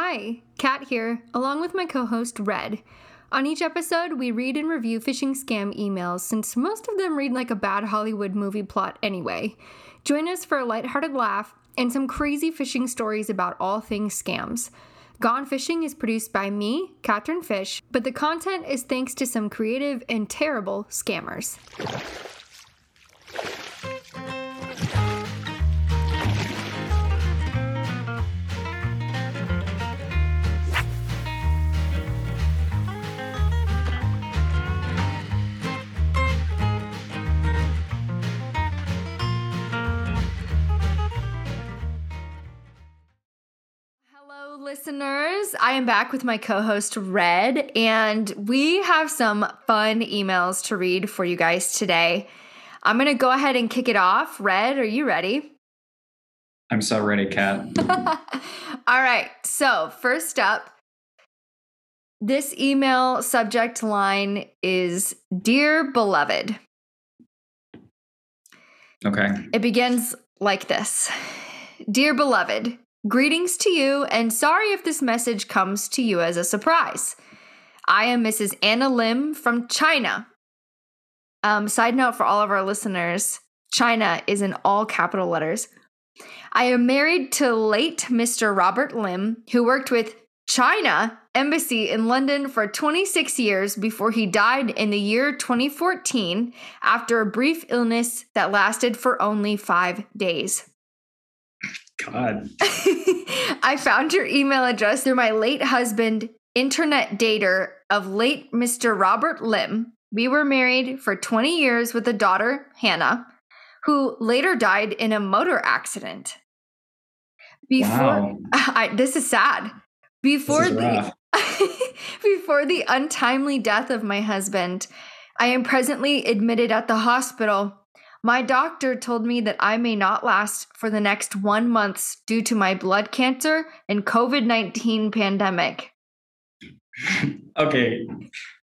Hi, Kat here, along with my co host Red. On each episode, we read and review phishing scam emails since most of them read like a bad Hollywood movie plot anyway. Join us for a lighthearted laugh and some crazy phishing stories about all things scams. Gone Fishing is produced by me, Katherine Fish, but the content is thanks to some creative and terrible scammers. Listeners. I am back with my co host, Red, and we have some fun emails to read for you guys today. I'm going to go ahead and kick it off. Red, are you ready? I'm so ready, Kat. All right. So, first up, this email subject line is Dear Beloved. Okay. It begins like this Dear Beloved, greetings to you, and sorry if this message comes to you as a surprise. I am Mrs. Anna Lim from China. Um, side note for all of our listeners China is in all capital letters. I am married to late Mr. Robert Lim, who worked with China Embassy in London for 26 years before he died in the year 2014 after a brief illness that lasted for only five days. God. I found your email address through my late husband, internet dater of late Mr. Robert Lim. We were married for 20 years with a daughter, Hannah, who later died in a motor accident. Before Wow. I, this is sad. Before is the before the untimely death of my husband, I am presently admitted at the hospital. My doctor told me that I may not last for the next one month due to my blood cancer and COVID 19 pandemic. okay.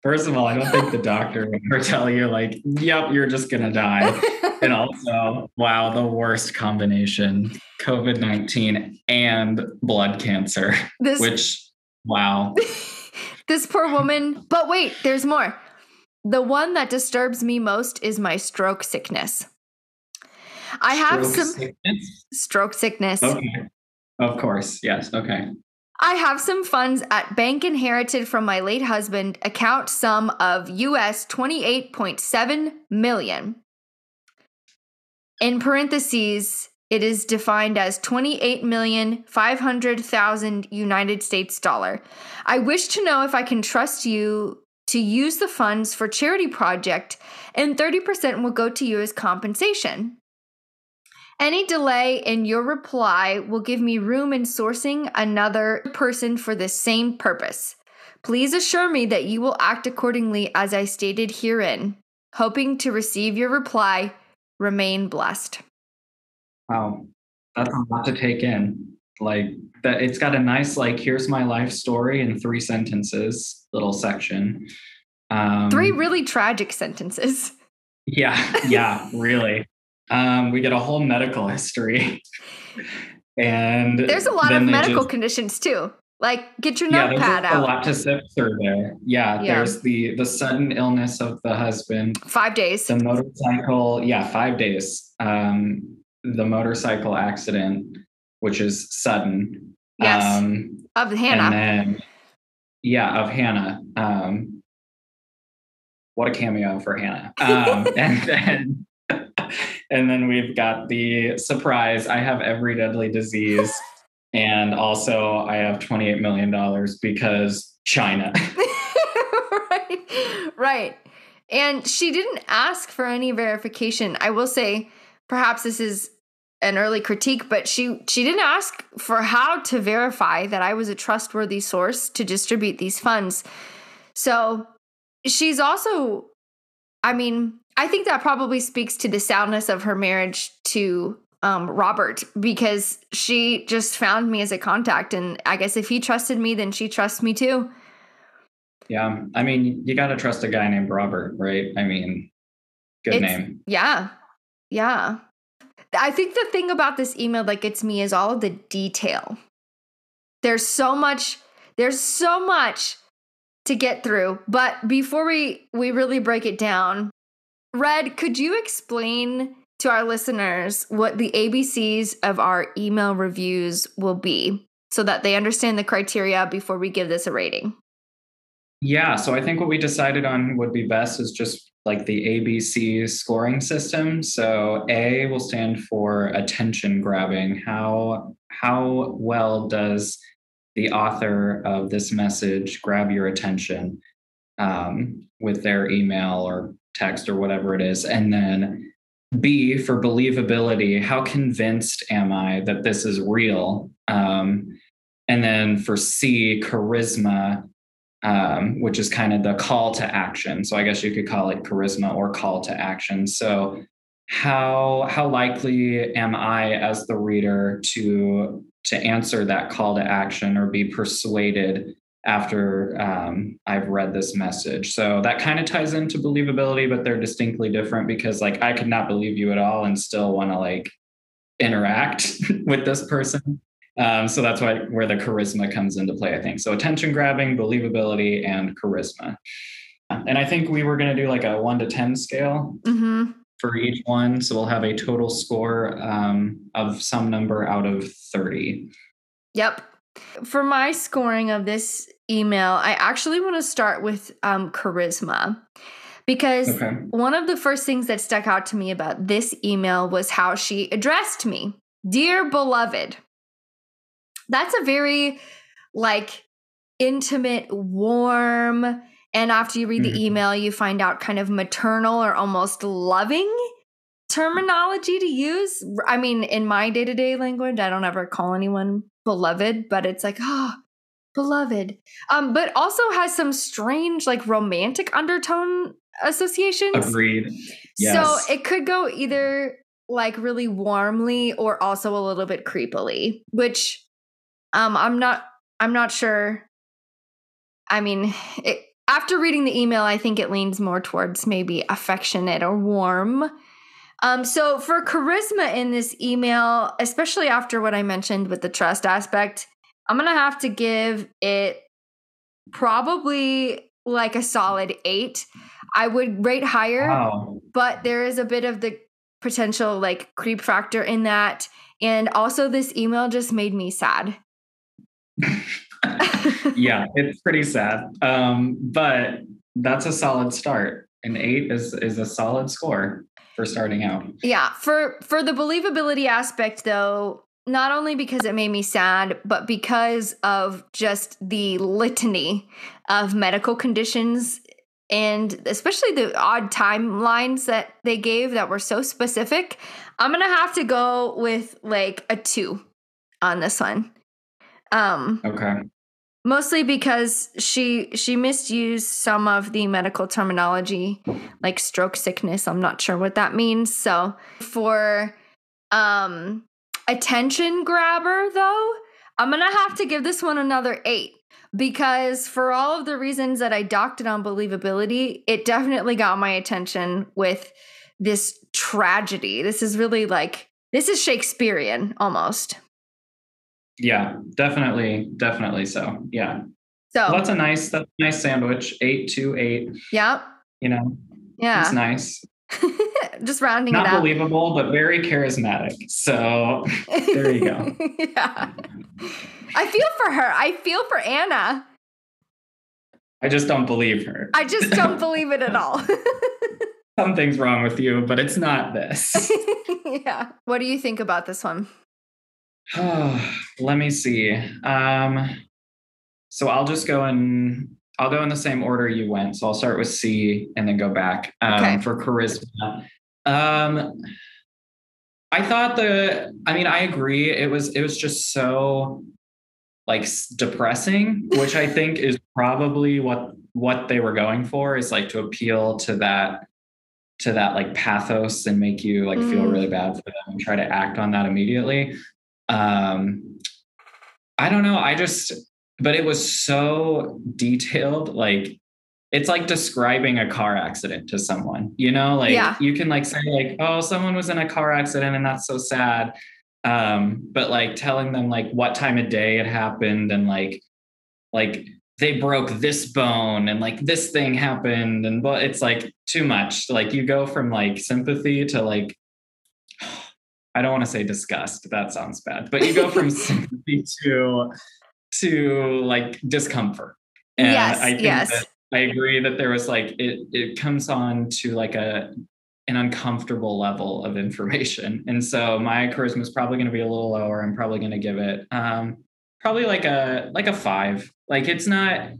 First of all, I don't think the doctor would ever tell you, like, yep, you're just going to die. And also, wow, the worst combination COVID 19 and blood cancer, this, which, wow. this poor woman. But wait, there's more. The one that disturbs me most is my stroke sickness. I have Stroke some sickness? stroke sickness. Okay. Of course. Yes. Okay. I have some funds at bank inherited from my late husband, account sum of US 28.7 million. In parentheses, it is defined as 28,500,000 United States dollar. I wish to know if I can trust you to use the funds for charity project and 30% will go to you as compensation. Any delay in your reply will give me room in sourcing another person for the same purpose. Please assure me that you will act accordingly as I stated herein. Hoping to receive your reply, remain blessed. Wow. That's a lot to take in. Like, that it's got a nice, like, here's my life story in three sentences little section. Um, Three really tragic sentences. Yeah, yeah, really. Um, we get a whole medical history. and There's a lot of medical just- conditions too. Like, get your yeah, there's notepad a, a out. lot to sift through there. Yeah, Yeah. there's the the sudden illness of the husband, Five days. the motorcycle, yeah, five days. Um, the motorcycle accident, which is sudden. Yes. Um, of Hannah. and then yeah, of Hannah. Um, what a cameo for Hannah. Um, and then and then we've got the surprise. I have every deadly disease, and also I have twenty eight million dollars because China. right. Right. And she didn't ask for any verification. I will say perhaps this is an early critique, but she she didn't ask for how to verify that I was a trustworthy source to distribute these funds. So she's also I mean, I think that probably speaks to the soundness of her marriage to um, Robert because she just found me as a contact. And I guess if he trusted me, then she trusts me too. yeah, I mean, you got to trust a guy named Robert, right? I mean, good It's- name. Yeah. Yeah. I think the thing about this email that gets me is all of the detail. There's so much, there's so much to get through. But before we we really break it down, Red, could you explain to our listeners what the ABCs of our email reviews will be so that they understand the criteria before we give this a rating? Yeah, so I think what we decided on would be best is just like the ABC scoring system. So A will stand for attention grabbing. How how well does the author of this message grab your attention um, with their email or text or whatever it is? And then B for believability. How convinced am I that this is real? Um, and then for C, charisma um, which is kind of the call to action. So I guess you could call it charisma or call to action. So how how likely am I as the reader to to answer that call to action or be persuaded after um, I've read this message? So that kind of ties into believability, but they're distinctly different because like I could not believe you at all and still want to like interact with this person. Um, so that's why where the charisma comes into play, I think. So attention grabbing, believability, and charisma. And I think we were going to do like a one to 10 scale mm-hmm. for each one. So we'll have a total score um, of some number out of 30. Yep. For my scoring of this email, I actually want to start with um, charisma because okay. one of the first things that stuck out to me about this email was how she addressed me Dear beloved, that's a very like intimate, warm, and after you read mm-hmm. the email, you find out kind of maternal or almost loving terminology to use. I mean, in my day to day language, I don't ever call anyone beloved, but it's like, oh, beloved. Um, but also has some strange, like romantic undertone associations. Agreed. Yes. So it could go either like really warmly or also a little bit creepily, which um, I'm not. I'm not sure. I mean, it, after reading the email, I think it leans more towards maybe affectionate or warm. Um, so for charisma in this email, especially after what I mentioned with the trust aspect, I'm gonna have to give it probably like a solid eight. I would rate higher, wow. but there is a bit of the potential like creep factor in that. And also, this email just made me sad. yeah, it's pretty sad. Um, but that's a solid start. An eight is is a solid score for starting out. Yeah. For for the believability aspect though, not only because it made me sad, but because of just the litany of medical conditions and especially the odd timelines that they gave that were so specific, I'm gonna have to go with like a two on this one. Um, okay. Mostly because she she misused some of the medical terminology, like stroke sickness. I'm not sure what that means. So for um, attention grabber, though, I'm gonna have to give this one another eight because for all of the reasons that I docked it on believability, it definitely got my attention with this tragedy. This is really like this is Shakespearean almost. Yeah, definitely, definitely so. Yeah. So well, that's a nice, that's a nice sandwich. Eight to eight. Yeah. You know. Yeah. It's nice. Just rounding Not it up. believable, but very charismatic. So there you go. yeah. I feel for her. I feel for Anna. I just don't believe her. I just don't believe it at all. Something's wrong with you, but it's not this. yeah. What do you think about this one? Oh, let me see. Um, so I'll just go in. I'll go in the same order you went. So I'll start with C and then go back um, okay. for charisma. Um, I thought the. I mean, I agree. It was. It was just so like depressing, which I think is probably what what they were going for is like to appeal to that to that like pathos and make you like mm. feel really bad for them and try to act on that immediately um i don't know i just but it was so detailed like it's like describing a car accident to someone you know like yeah. you can like say like oh someone was in a car accident and that's so sad Um, but like telling them like what time of day it happened and like like they broke this bone and like this thing happened and but it's like too much. Like you go from like sympathy to like I don't want to say disgust. That sounds bad. But you go from sympathy to to like discomfort. And yes, I think yes. I agree that there was like it it comes on to like a an uncomfortable level of information. And so my charisma is probably going to be a little lower. I'm probably going to give it um probably like a like a 5. Like it's not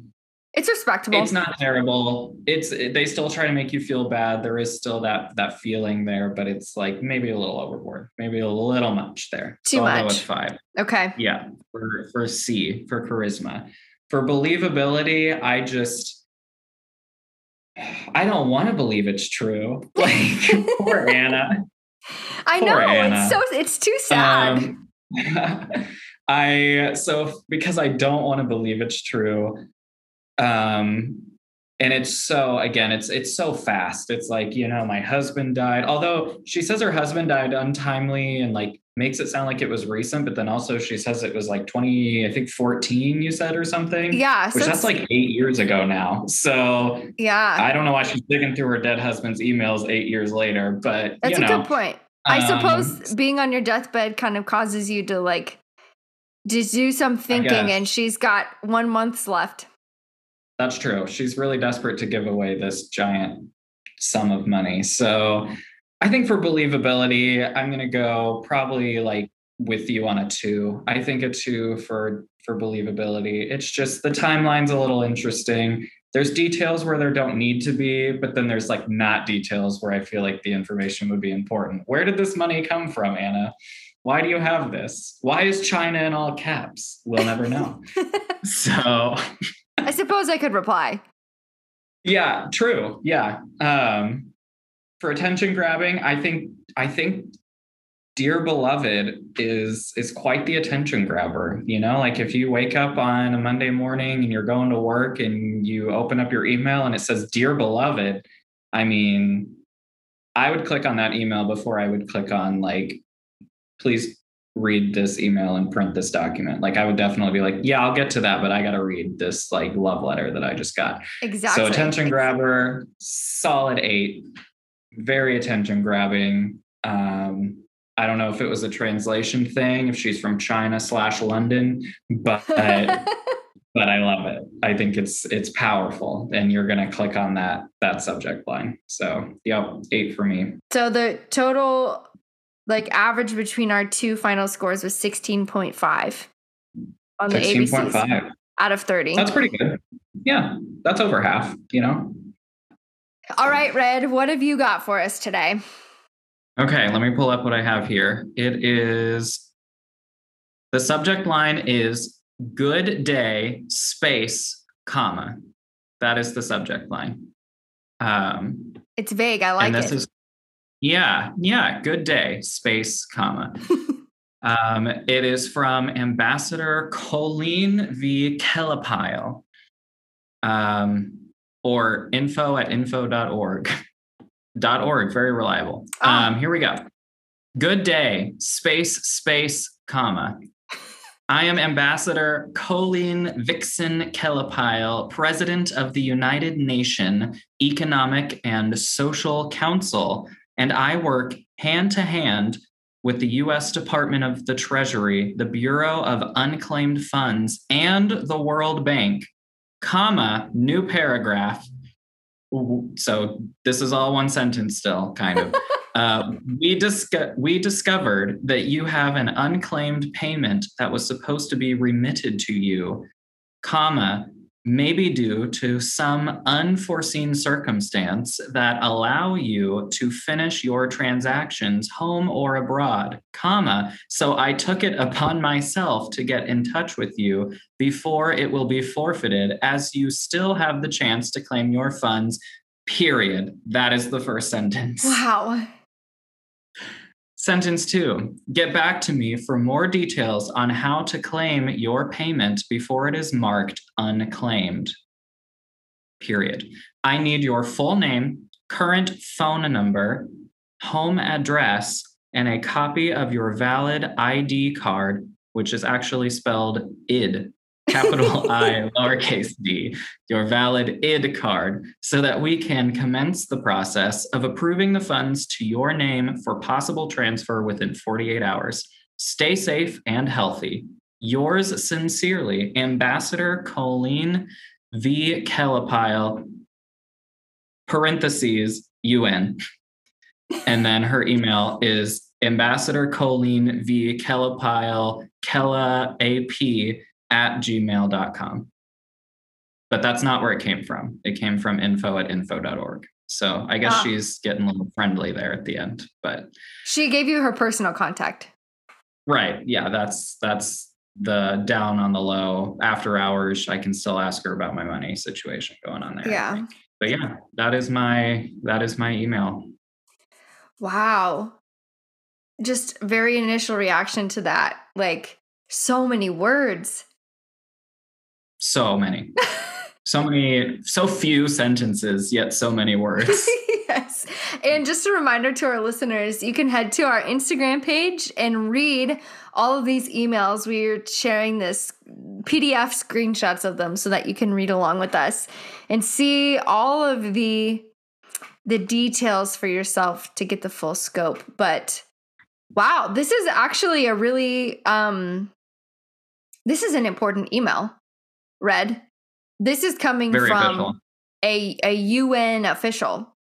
it's respectable. It's not terrible. It's they still try to make you feel bad. There is still that that feeling there, but it's like maybe a little overboard, maybe a little much there. Too so much. I'll go with five. Okay. Yeah, for for C for charisma. For believability, I just I don't want to believe it's true. Like poor Anna. I poor know Anna. it's so it's too sad. Um, I so because I don't want to believe it's true, um and it's so again it's it's so fast. It's like you know my husband died. Although she says her husband died untimely and like makes it sound like it was recent but then also she says it was like 20 i think 14 you said or something? Yeah which that's like eight years ago now. So yeah. I don't know why she's digging through her dead husband's emails eight years later but that's a know, good point. I um, suppose being on your deathbed kind of causes you to like to do some thinking and she's got one month's left that's true. She's really desperate to give away this giant sum of money. So I think for believability, I'm going to go probably like with you on a two. I think a two for for believability. It's just the timeline's a little interesting. There's details where there don't need to be, but then there's like not details where I feel like the information would be important. Where did this money come from, Anna? Why do you have this? Why is China in all caps? We'll never know. so I suppose I could reply. Yeah, true. Yeah. Um, for attention grabbing, I think I think Dear Beloved is is quite the attention grabber. You know, like if you wake up on a Monday morning and you're going to work and you open up your email and it says Dear Beloved, I mean, I would click on that email before I would click on like, please read this email and print this document. Like I would definitely be like, yeah, I'll get to that, but I got to read this like love letter that I just got. Exactly. So attention grabber, solid eight, very attention grabbing. Um, I don't know if it was a translation thing, if she's from China slash London, but but I love it. I think it's it's powerful, and you're gonna click on that that subject line. So yep, eight for me. So the total like average between our two final scores was 16.5 on the 16.5 out of 30. That's pretty good. Yeah, that's over half, you know. All right, Red, what have you got for us today? Okay, let me pull up what I have here. It is the subject line is good day space comma. That is the subject line. Um, it's vague. I like and this it. Is, yeah, yeah. Good day, space, comma. um, it is from Ambassador Colleen V. Kelapile, um, or info at info.org. Dot .org, very reliable. Oh. Um, here we go. Good day, space, space, comma. I am Ambassador Colleen Vixen Kelapile, President of the United Nation Economic and Social Council and I work hand to hand with the US Department of the Treasury, the Bureau of Unclaimed Funds, and the World Bank, comma, new paragraph. So this is all one sentence still, kind of. uh, we, disco- we discovered that you have an unclaimed payment that was supposed to be remitted to you, comma, may be due to some unforeseen circumstance that allow you to finish your transactions home or abroad comma so i took it upon myself to get in touch with you before it will be forfeited as you still have the chance to claim your funds period. That is the first sentence. Wow Sentence two, get back to me for more details on how to claim your payment before it is marked unclaimed. Period. I need your full name, current phone number, home address, and a copy of your valid ID card, which is actually spelled ID, capital I, lowercase d, your valid ID card, so that we can commence the process of approving the funds to your name for possible transfer within 48 hours. Stay safe and healthy. Yours sincerely, Ambassador Colleen V. Kellapile, parentheses, UN. And then her email is Ambassador Colleen V. Kellapile, Kella AP at gmail.com. But that's not where it came from. It came from info at info.org. So I guess Ah. she's getting a little friendly there at the end. But She gave you her personal contact. right, yeah, that's that's the down on the low after hours. I can still ask her about my money situation going on there. Yeah. But yeah, that is my that is my email. Wow. Just very initial reaction to that. Like so many words. So many. so many so few sentences yet so many words. yes. And just a reminder to our listeners, you can head to our Instagram page and read all of these emails. We're sharing this PDF screenshots of them so that you can read along with us and see all of the the details for yourself to get the full scope. But wow, this is actually a really um this is an important email. Red. This is coming Very from official. a a UN official.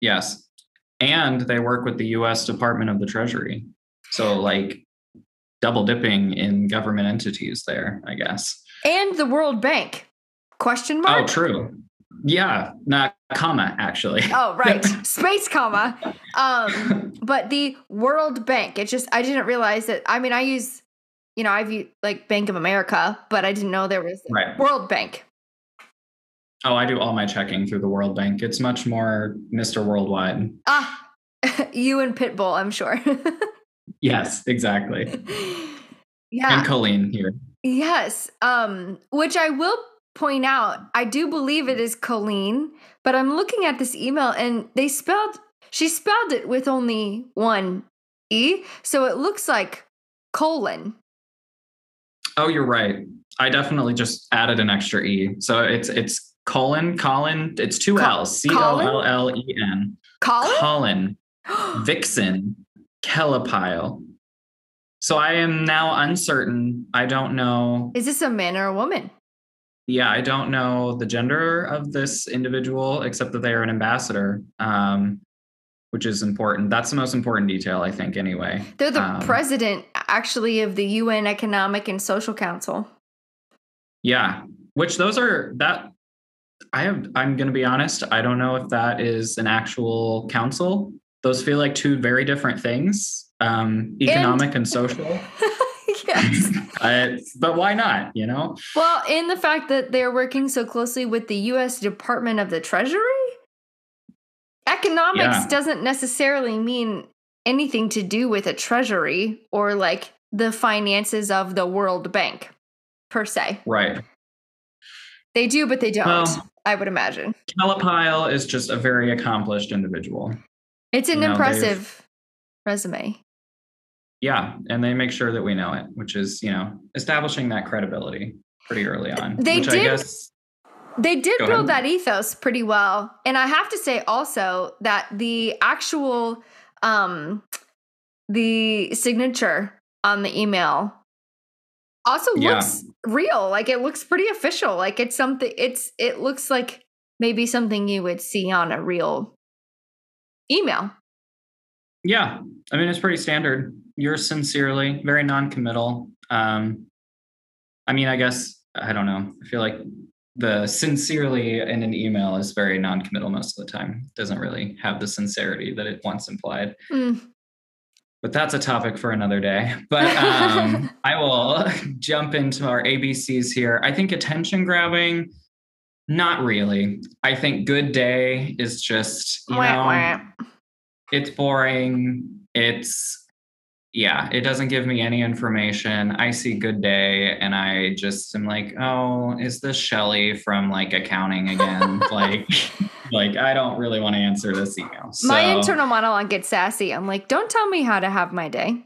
Yes. And they work with the US Department of the Treasury. So like double dipping in government entities there, I guess. and the World Bank. Question mark. Oh, true. Yeah, not comma actually. Oh, right. Space comma. Um, but the World Bank. It just I didn't realize that. I mean, I use, you know, I've used like Bank of America, but I didn't know there was Right. World Bank. Oh, I do all my checking through the World Bank. It's much more Mr. Worldwide. Ah, you and Pitbull, I'm sure. Yes, exactly. yeah. And Colleen here. Yes. Um, which I will point out, I do believe it is Colleen, but I'm looking at this email and they spelled she spelled it with only one E. So it looks like colon. Oh, you're right. I definitely just added an extra E. So it's it's colon, Colin. It's two Co- L's. C O L L E N. Colin? Colin, Vixen, Kellapile. So I am now uncertain. I don't know. is this a man or a woman? Yeah, I don't know the gender of this individual, except that they are an ambassador, um, which is important. That's the most important detail, I think, anyway. They're the Um, president actually of the UN Economic and Social Council. Yeah, which those are that. I have. I'm going to be honest. I don't know if that is an actual council. Those feel like two very different things, um, economic and, social. yes. Uh, but why not? You know. Well, in the fact that they're working so closely with the US Department of the Treasury, economics Yeah. doesn't necessarily mean anything to do with a treasury or like the finances of the World Bank per se. Right. They do, but they don't, Well- I would imagine. Kellapile is just a very accomplished individual. It's an you know, impressive resume. Yeah, and they make sure that we know it, which is you know establishing that credibility pretty early on. They which did- I guess. They did Go build ahead. that ethos pretty well. And I have to say also that the actual um the signature on the email also Yeah. looks real. Like it looks pretty official. Like it's something it's it looks like maybe something you would see on a real email. Yeah, I mean it's pretty standard. Yours sincerely, very non-committal. Um, I mean, I guess I don't know. I feel like the sincerely in an email is very non-committal most of the time. Doesn't really have the sincerity that it once implied. Mm, But that's a topic for another day. But um, I will jump into our ABCs here. I think attention grabbing, not really. I think good day is just, you know, it's boring. It's, yeah, it doesn't give me any information. I see good day and I just am like, oh, is this Shelly from like accounting again? like, like I don't really want to answer this email. So. My internal monologue gets sassy. I'm like, don't tell me how to have my day.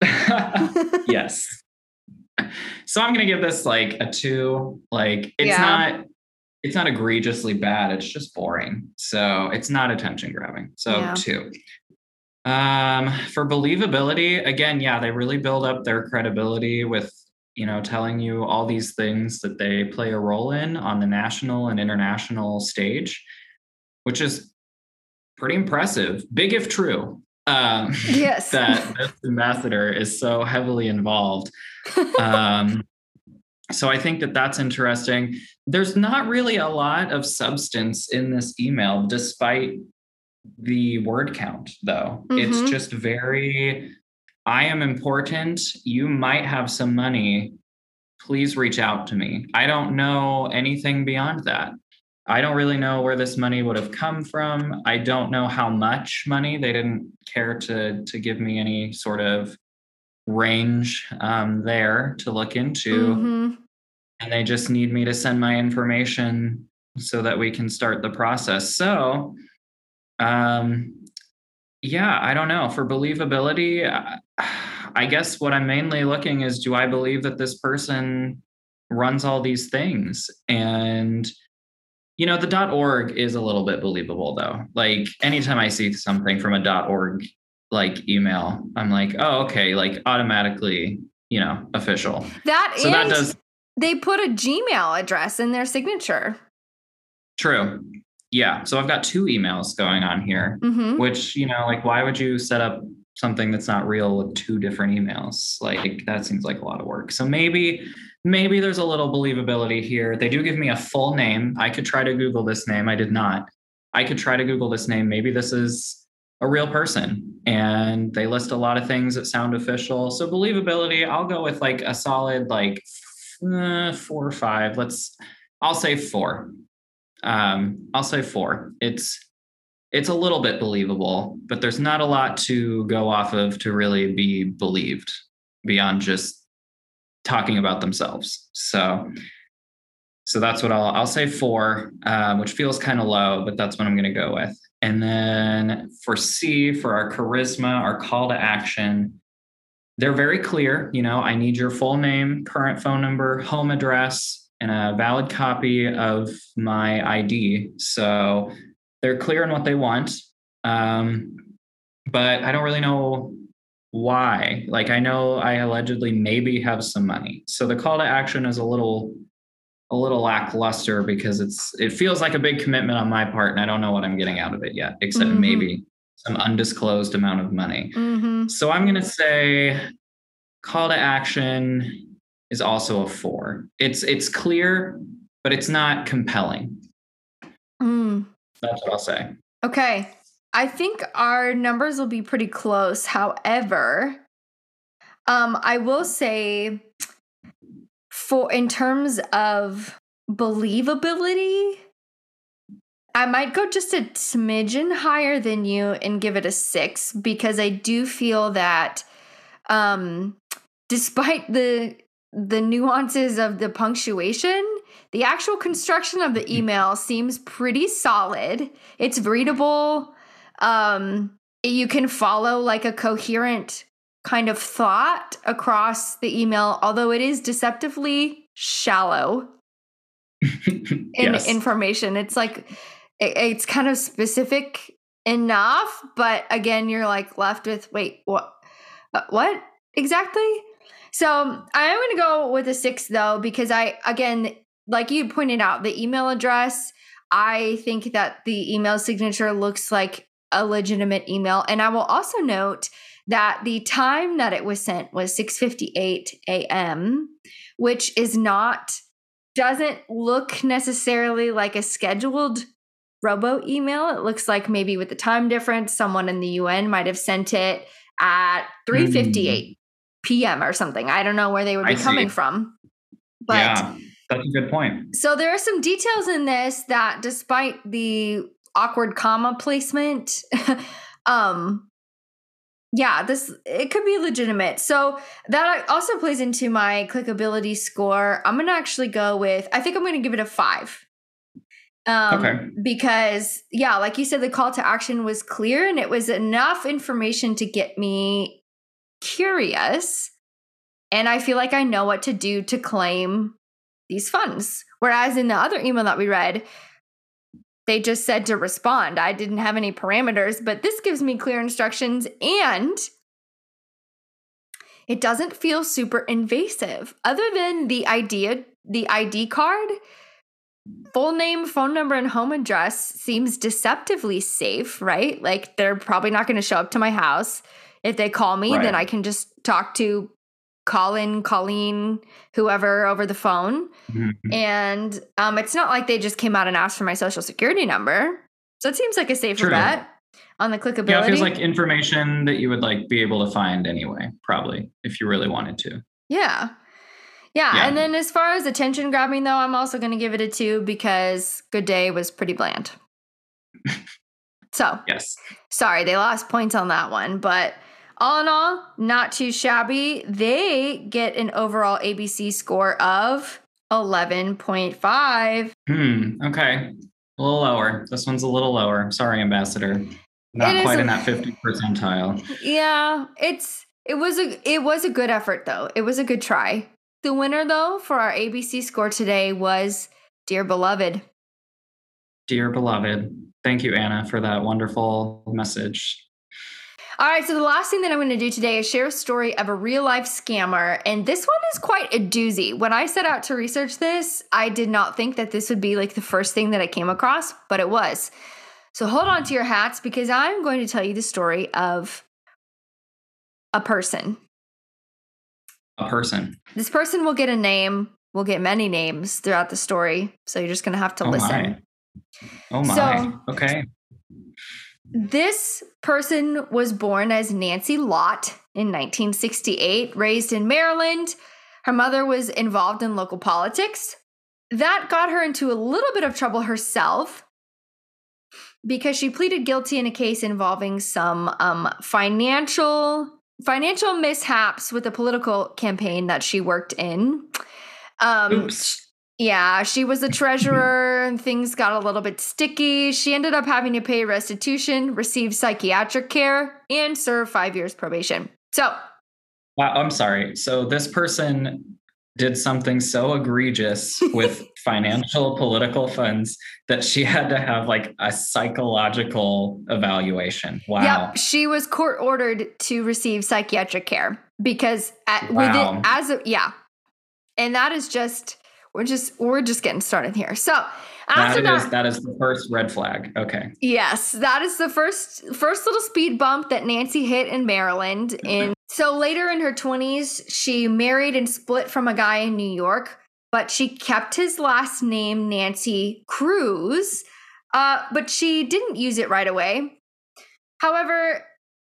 yes. So I'm gonna give this like a two. Like it's Yeah. not it's not egregiously bad, it's just boring. So it's not attention grabbing. So Yeah. two. Um for believability, again, yeah, they really build up their credibility with you know telling you all these things that they play a role in on the national and international stage, which is pretty impressive. Big if true. Um Yes. that this ambassador is so heavily involved. Um, so I think that that's interesting. There's not really a lot of substance in this email, despite the word count, though. Mhm. It's just very, I am important. You might have some money. Please reach out to me. I don't know anything beyond that. I don't really know where this money would have come from. I don't know how much money. They didn't care to to give me any sort of range um, there to look into, Mhm. and they just need me to send my information so that we can start the process. So, um, yeah, I don't know for believability. I- I guess what I'm mainly looking is, do I believe that this person runs all these things and you know, the .org is a little bit believable though. Like anytime I see something from a .org like email, I'm like, oh, okay, like automatically, you know, official. That So that does they put a Gmail address in their signature. true. Yeah. So I've got two emails going on here, hmm which, you know, like why would you set up something that's not real with two different emails? Like that seems like a lot of work. So maybe maybe there's a little believability here. They do give me a full name. I could try to Google this name. I did not. I could try to Google this name. Maybe this is a real person and they list a lot of things that sound official. So believability, I'll go with like a solid like uh, four or five. Let's, I'll say four. Um, I'll say four. It's, it's a little bit believable, but there's not a lot to go off of to really be believed beyond just talking about themselves. So, so that's what I'll I'll say four, um, which feels kind of low, but that's what I'm going to go with. And then for C, for our charisma, our call to action, they're very clear. You know, I need your full name, current phone number, home address, and a valid copy of my ID. So they're clear on what they want. Um, but I don't really know why. Like I know I allegedly maybe have some money. So the call to action is a little a little lackluster because it's it feels like a big commitment on my part and I don't know what I'm getting out of it yet, except Mhm. maybe some undisclosed amount of money. hmm So I'm going to say call to action is also a 4. It's it's clear, but it's not compelling. Mm. That's what I'll say. Okay. I think our numbers will be pretty close. However, um, I will say for in terms of believability, I might go just a smidgen higher than you and give it a six because I do feel that um despite the the nuances of the punctuation, the actual construction of the email seems pretty solid. It's readable. Um, you can follow like a coherent kind of thought across the email, although it is deceptively shallow in yes. information. It's like it- it's kind of specific enough, but again, you're like left with wait, what? uh, What exactly? So I am going to go with a six though, because I again, like you pointed out, the email address. I think that the email signature looks like a legitimate email, and I will also note that the time that it was sent was 6:58 a.m., which is not doesn't look necessarily like a scheduled robo email. It looks like maybe with the time difference, someone in the UN might have sent it at hmm. 3:58 p.m. or something. I don't know where they would be coming from. But yeah, that's a good point. so there are some details in this that despite the awkward comma placement, um yeah, this it could be legitimate. So that also plays into my clickability score. I'm gonna actually go with. I think I'm gonna give it a five. Um, Okay. Because yeah, like you said, the call to action was clear and it was enough information to get me curious, and I feel like I know what to do to claim these funds. Whereas in the other email that we read, they just said to respond. I didn't have any parameters, but this gives me clear instructions and it doesn't feel super invasive. Other than the idea, the ID card, full name, phone number, and home address seems deceptively safe, right? Like they're probably not going to show up to my house. If they call me, Right. then I can just talk to Colin, Colleen, whoever over the phone. Mhm. And um, it's not like they just came out and asked for my social security number. So it seems like a safer True. bet on the clickability. Yeah, it feels like information that you would like be able to find anyway, probably if you really wanted to. yeah. yeah. Yeah. And then as far as attention grabbing, though, I'm also going to give it a two because Good Day was pretty bland. so Yes. sorry, they lost points on that one. But all in all, not too shabby. They get an overall ABC score of 11.5. Hmm. Okay. A little lower. This one's a little lower. Sorry, Ambassador. Not quite in that 50 percentile. Yeah, it's it was a it was a good effort though. It was a good try. The winner though for our ABC score today was Dear Beloved. Dear beloved, thank you, Anna, for that wonderful message. All right, so the last thing that I'm going to do today is share a story of a real life scammer, and this one is quite a doozy. When I set out to research this, I did not think that this would be like the first thing that I came across, but it was. So hold on to your hats because I'm going to tell you the story of a person. A person. This person will get a name, will get many names throughout the story. So you're just going to have to Oh listen. my. Oh my. So- okay. This person was born as Nancy Lott in 1968, raised in Maryland. Her mother was involved in local politics. That got her into a little bit of trouble herself because she pleaded guilty in a case involving some um, financial financial mishaps with a political campaign that she worked in. Um, Oops. Yeah, she was the treasurer and things got a little bit sticky. She ended up having to pay restitution, receive psychiatric care, and serve five years probation. So, Wow, I'm sorry. So this person did something so egregious with financial political funds that she had to have like a psychological evaluation. Wow. yep, she was court ordered to receive psychiatric care because at, with Wow. it as a, yeah, and that is just we're just we're just getting started here. So after That is that, that is the first red flag. Okay. Yes, that is the first first little speed bump that Nancy hit in Maryland. In so later in her twenties, she married and split from a guy in New York, but she kept his last name, Nancy Cruz. Uh, but she didn't use it right away. However,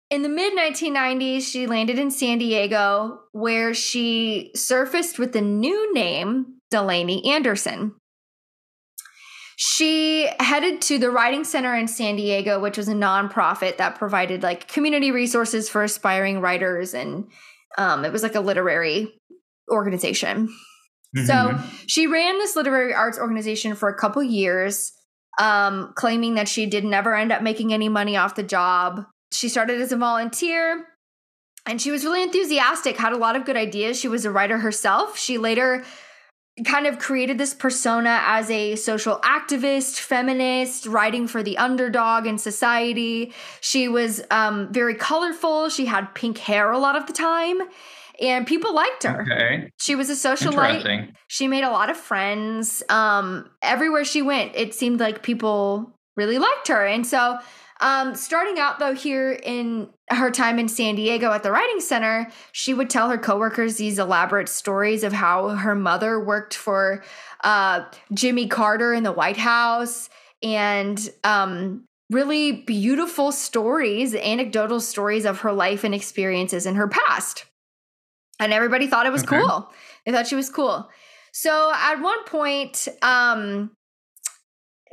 in the mid 1990s, she landed in San Diego, where she surfaced with the new name Delaney Anderson. She headed to the Writing Center in San Diego, which was a nonprofit that provided like community resources for aspiring writers, and um, it was like a literary organization. So Mhm. she ran this literary arts organization for a couple years, um, claiming that she did never end up making any money off the job. She started as a volunteer and she was really enthusiastic, had a lot of good ideas. She was a writer herself. She later kind of created this persona as a social activist, feminist, writing for the underdog in society. She was um, very colorful. She had pink hair a lot of the time, and people liked her. okay. She was a socialite. She made a lot of friends. Um, everywhere she went, it seemed like people really liked her. And so, um, starting out though, here in her time in San Diego at the Writing Center, she would tell her coworkers these elaborate stories of how her mother worked for uh, Jimmy Carter in the White House and um, really beautiful stories, anecdotal stories of her life and experiences in her past. And everybody thought it was Okay. cool. They thought she was cool. So at one point, um,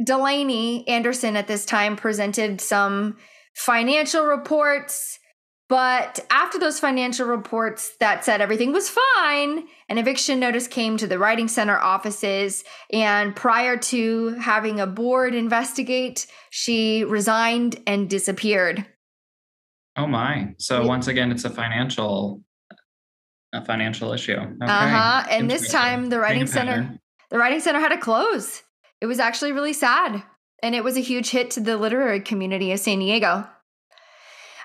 Delaney Anderson at this time presented some financial reports, But after those financial reports that said everything was fine, an eviction notice came to the Writing Center offices. And prior to having a board investigate, she resigned and disappeared. Oh my! So once again, it's a financial, a financial issue. Okay. Uh huh. And this time, the Writing Center, the Writing Center had to close. It was actually really sad, and it was a huge hit to the literary community of San Diego.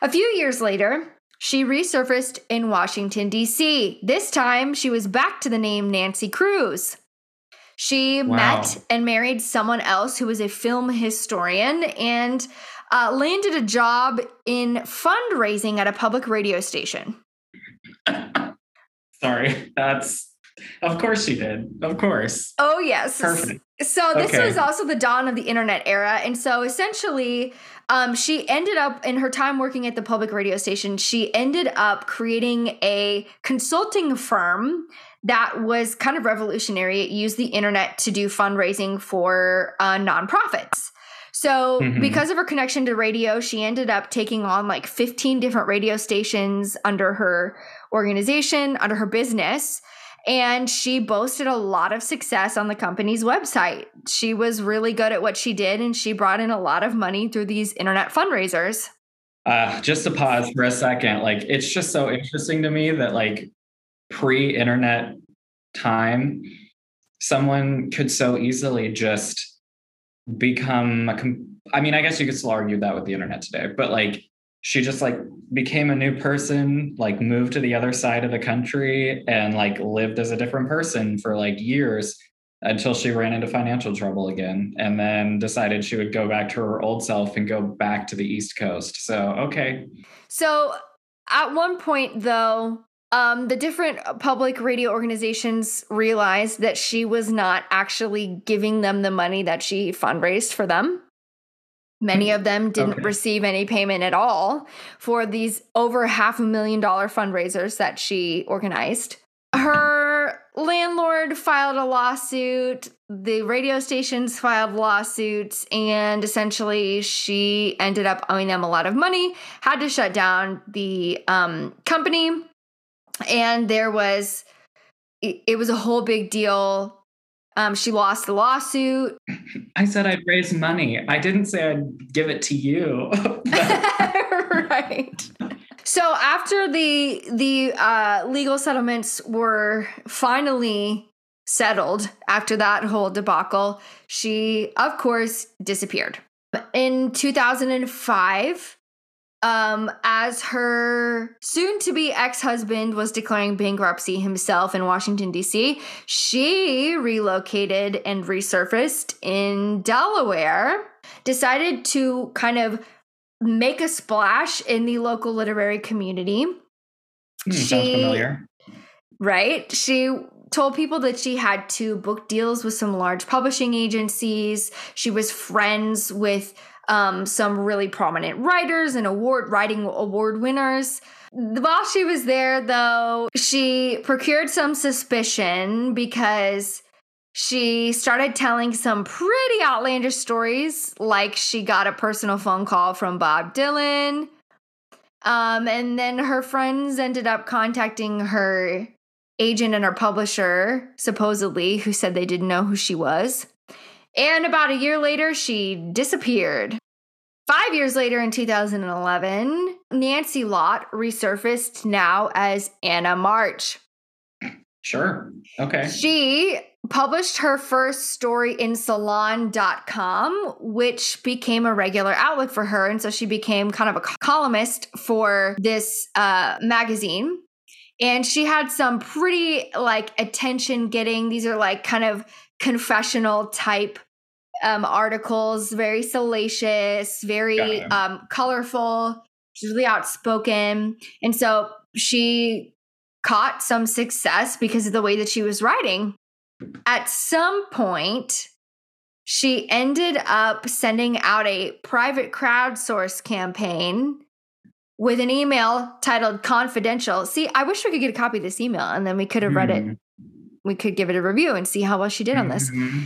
A few years later, she resurfaced in Washington, D.C. This time, she was back to the name Nancy Cruz. She wow. met and married someone else who was a film historian and uh, landed a job in fundraising at a public radio station. Sorry, that's of course she did. Of course. Oh yes. Perfect. So this okay. was also the dawn of the internet era, and so essentially, um, she ended up in her time working at the public radio station. She ended up creating a consulting firm that was kind of revolutionary. It used the internet to do fundraising for uh, nonprofits. So, mm-hmm. because of her connection to radio, she ended up taking on like 15 different radio stations under her organization, under her business and she boasted a lot of success on the company's website. She was really good at what she did, and she brought in a lot of money through these internet fundraisers. Uh, just to pause for a second, like it's just so interesting to me that like pre-internet time, someone could so easily just become a. Com- I mean, I guess you could still argue that with the internet today, but like she just like became a new person like moved to the other side of the country and like lived as a different person for like years until she ran into financial trouble again and then decided she would go back to her old self and go back to the east coast. So okay. So at one point though um, the different public radio organizations realized that she was not actually giving them the money that she fundraised for them Many of them didn't okay. receive any payment at all for these over half a million dollar fundraisers that she organized. Her landlord filed a lawsuit, the radio stations filed lawsuits, and essentially she ended up owing them a lot of money, had to shut down the um, company, and there was it, it was a whole big deal um, she lost the lawsuit. I said I'd raise money. I didn't say I'd give it to you. right. So after the the uh, legal settlements were finally settled after that whole debacle, she of course disappeared. In 2005, um, as her soon to be ex husband was declaring bankruptcy himself in Washington, D.C., she relocated and resurfaced in Delaware, decided to kind of make a splash in the local literary community. Hmm, she, sounds familiar. Right? She told people that she had two book deals with some large publishing agencies. She was friends with um, some really prominent writers and award writing award winners. While she was there, though, she procured some suspicion because she started telling some pretty outlandish stories, like she got a personal phone call from Bob Dylan. Um, and then her friends ended up contacting her agent and her publisher, supposedly, who said they didn't know who she was. And about a year later, she disappeared. Five years later, in 2011, Nancy Lott resurfaced now as Anna March. Sure. Okay. She published her first story in salon.com, which became a regular outlet for her. And so she became kind of a columnist for this uh, magazine. And she had some pretty like attention getting, these are like kind of confessional type um, articles, very salacious, very um, colorful. She's really outspoken. And so she caught some success because of the way that she was writing. At some point, she ended up sending out a private crowdsource campaign with an email titled confidential. See, I wish we could get a copy of this email and then we could have read it. We could give it a review and see how well she did on this. Mm-hmm.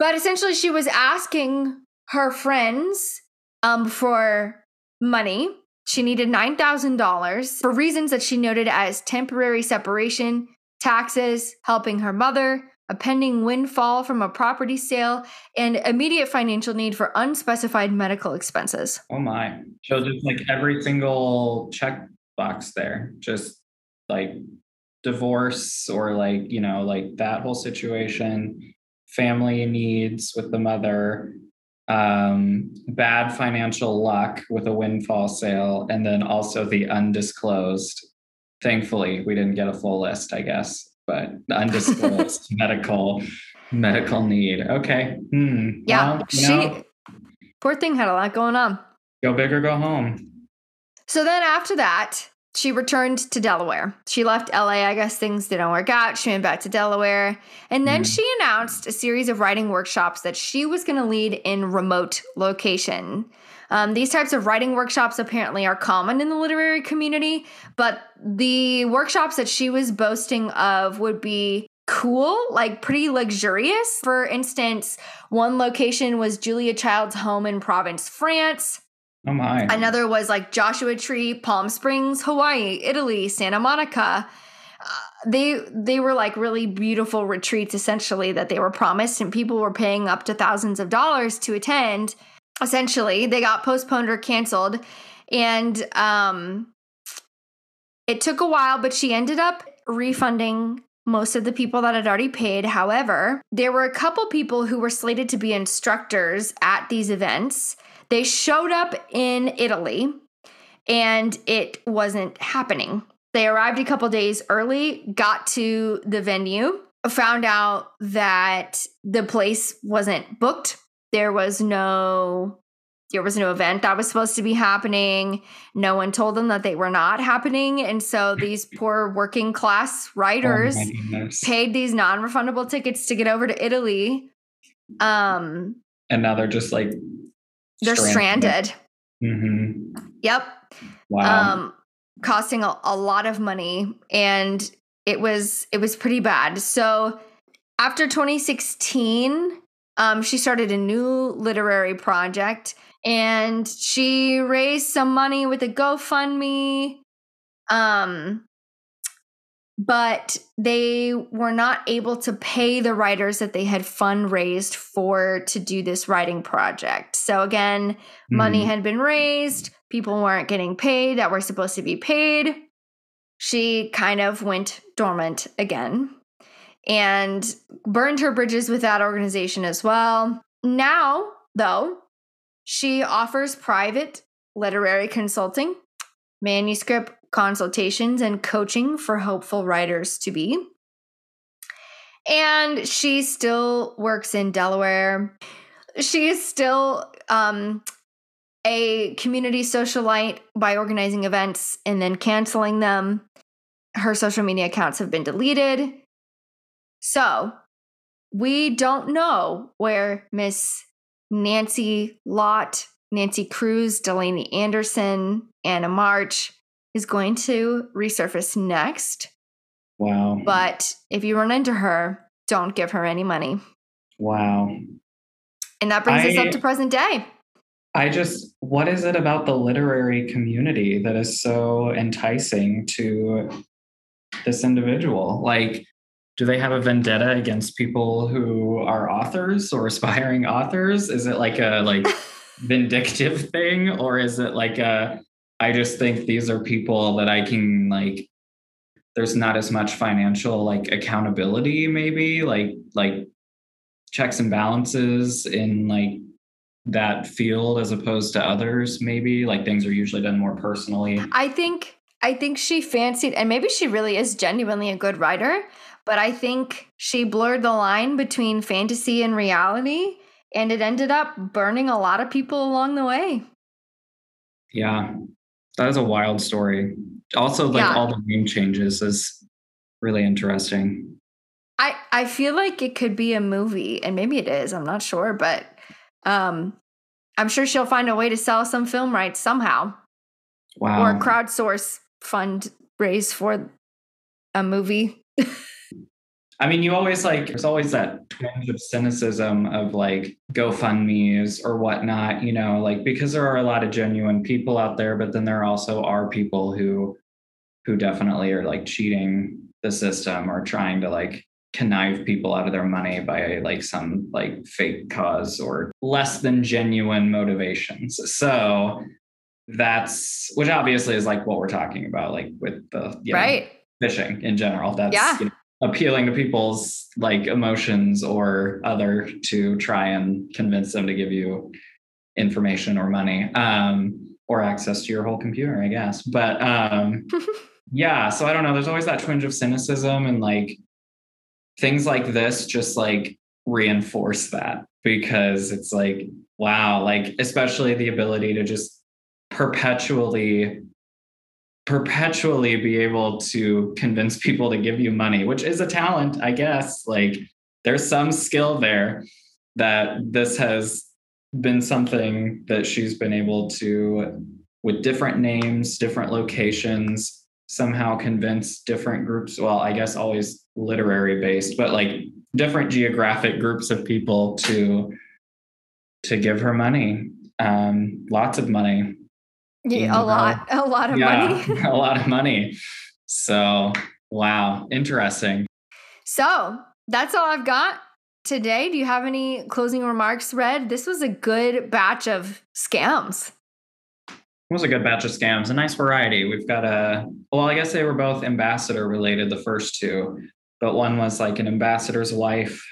But essentially, she was asking her friends um, for money She needed $9,000 for reasons that she noted as temporary separation, taxes, helping her mother, a pending windfall from a property sale, and immediate financial need for unspecified medical expenses. Oh my. So just like every single check box there, just like divorce or like, you know, like that whole situation, family needs with the mother, um, bad financial luck with a windfall sale, and then also the undisclosed. Thankfully, we didn't get a full list, I guess, but undisclosed medical medical need. Okay. Hmm. Yeah, Well, she know, poor thing had a lot going on. go big or go home. So then after that, she returned to Delaware. She left LA. I guess things didn't work out. She went back to Delaware. And then Mhm. she announced a series of writing workshops that she was going to lead in remote location. Um, these types of writing workshops apparently are common in the literary community, but the workshops that she was boasting of would be cool, like pretty luxurious. For instance, one location was Julia Child's home in Provence, France. Oh my. Another was like Joshua Tree, Palm Springs, Hawaii, Italy, Santa Monica. Uh, they they were like really beautiful retreats essentially that they were promised and people were paying up to thousands of dollars to attend. Essentially, they got postponed or canceled and um it took a while but she ended up refunding most of the people that had already paid. However, there were a couple people who were slated to be instructors at these events. They showed up in Italy and it wasn't happening. They arrived a couple days early, got to the venue, found out that the place wasn't booked. There was no there was no event that was supposed to be happening. No one told them that they were not happening. And so these poor working class writers Oh paid these non-refundable tickets to get over to Italy. Um and now they're just like they're stranded. hmm Yep. Wow. um costing a, a lot of money and it was it was pretty bad so after 2016 um she started a new literary project and she raised some money with a gofundme um but they were not able to pay the writers that they had fundraised for to do this writing project. So again money Mhm. had been raised people weren't getting paid that were supposed to be paid. She kind of went dormant again and burned her bridges with that organization as well. Now though she offers private literary consulting manuscript consultations and coaching for hopeful writers to be and she still works in delaware she is still um, a community socialite by organizing events and then canceling them. Her social media accounts have been deleted. So we don't know where Miss Nancy Lott, Nancy Cruz, Delaney Anderson, Anna March is going to resurface next. wow. But if you run into her, don't give her any money. wow. And that brings us up to present day. I just, what is it about the literary community that is so enticing to this individual? Like, do they have a vendetta against people who are authors or aspiring authors? Is it like a like vindictive thing, or is it like a I just think these are people that I can like there's not as much financial like accountability maybe like like checks and balances in like that field as opposed to others maybe like things are usually done more personally I think I think she fancied and maybe she really is genuinely a good writer, but I think she blurred the line between fantasy and reality and it ended up burning a lot of people along the way. yeah that is a wild story also like Yeah. all the name changes is really interesting I I feel like it could be a movie and maybe it is, I'm not sure, but um I'm sure she'll find a way to sell some film rights somehow wow or crowdsource fund raise for a movie. I mean, you always like, there's always that twinge of cynicism of like GoFundMe's or whatnot, you know, like because there are a lot of genuine people out there, but then there also are people who, who definitely are like cheating the system or trying to like connive people out of their money by like some like fake cause or less than genuine motivations. So that's which obviously is like what we're talking about, like with the right know, phishing in general. That's yeah. You know, appealing to people's like emotions or other to try and convince them to give you information or money um, or access to your whole computer, I guess. But um, yeah, so I don't know. There's always that twinge of cynicism and like things like this just like reinforce that because it's like, wow, like especially the ability to just perpetually perpetually be able to convince people to give you money, which is a talent, I guess. Like there's some skill there that this has been something that she's been able to, with different names, different locations, somehow convince different groups. Well, I guess always literary based, but like different geographic groups of people to to give her money, um, lots of money, yeah, a lot, a lot of yeah, money. a lot of money. So, wow, interesting. So, that's all I've got today. Do you have any closing remarks, Red? This was a good batch of scams. It was a good batch of scams, a nice variety. We've got a, well, I guess they were both ambassador related, the first two, but one was like an ambassador's wife.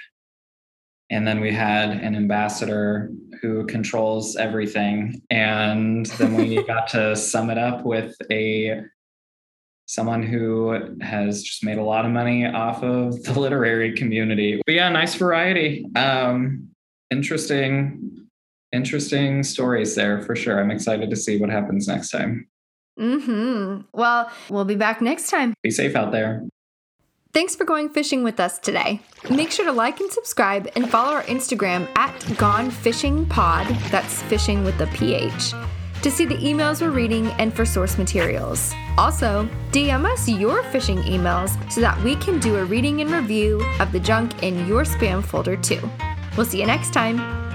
And then we had an ambassador who controls everything. And then we got to sum it up with a someone who has just made a lot of money off of the literary community. But yeah, nice variety. Um, interesting, interesting stories there for sure. I'm excited to see what happens next time. Mm-hmm. Well, we'll be back next time. Be safe out there. Thanks for going fishing with us today. Make sure to like and subscribe and follow our Instagram at Gone Phishing Pod, that's fishing with a PH, to see the emails we're reading and for source materials. Also, DM us your phishing emails so that we can do a reading and review of the junk in your spam folder too. We'll see you next time.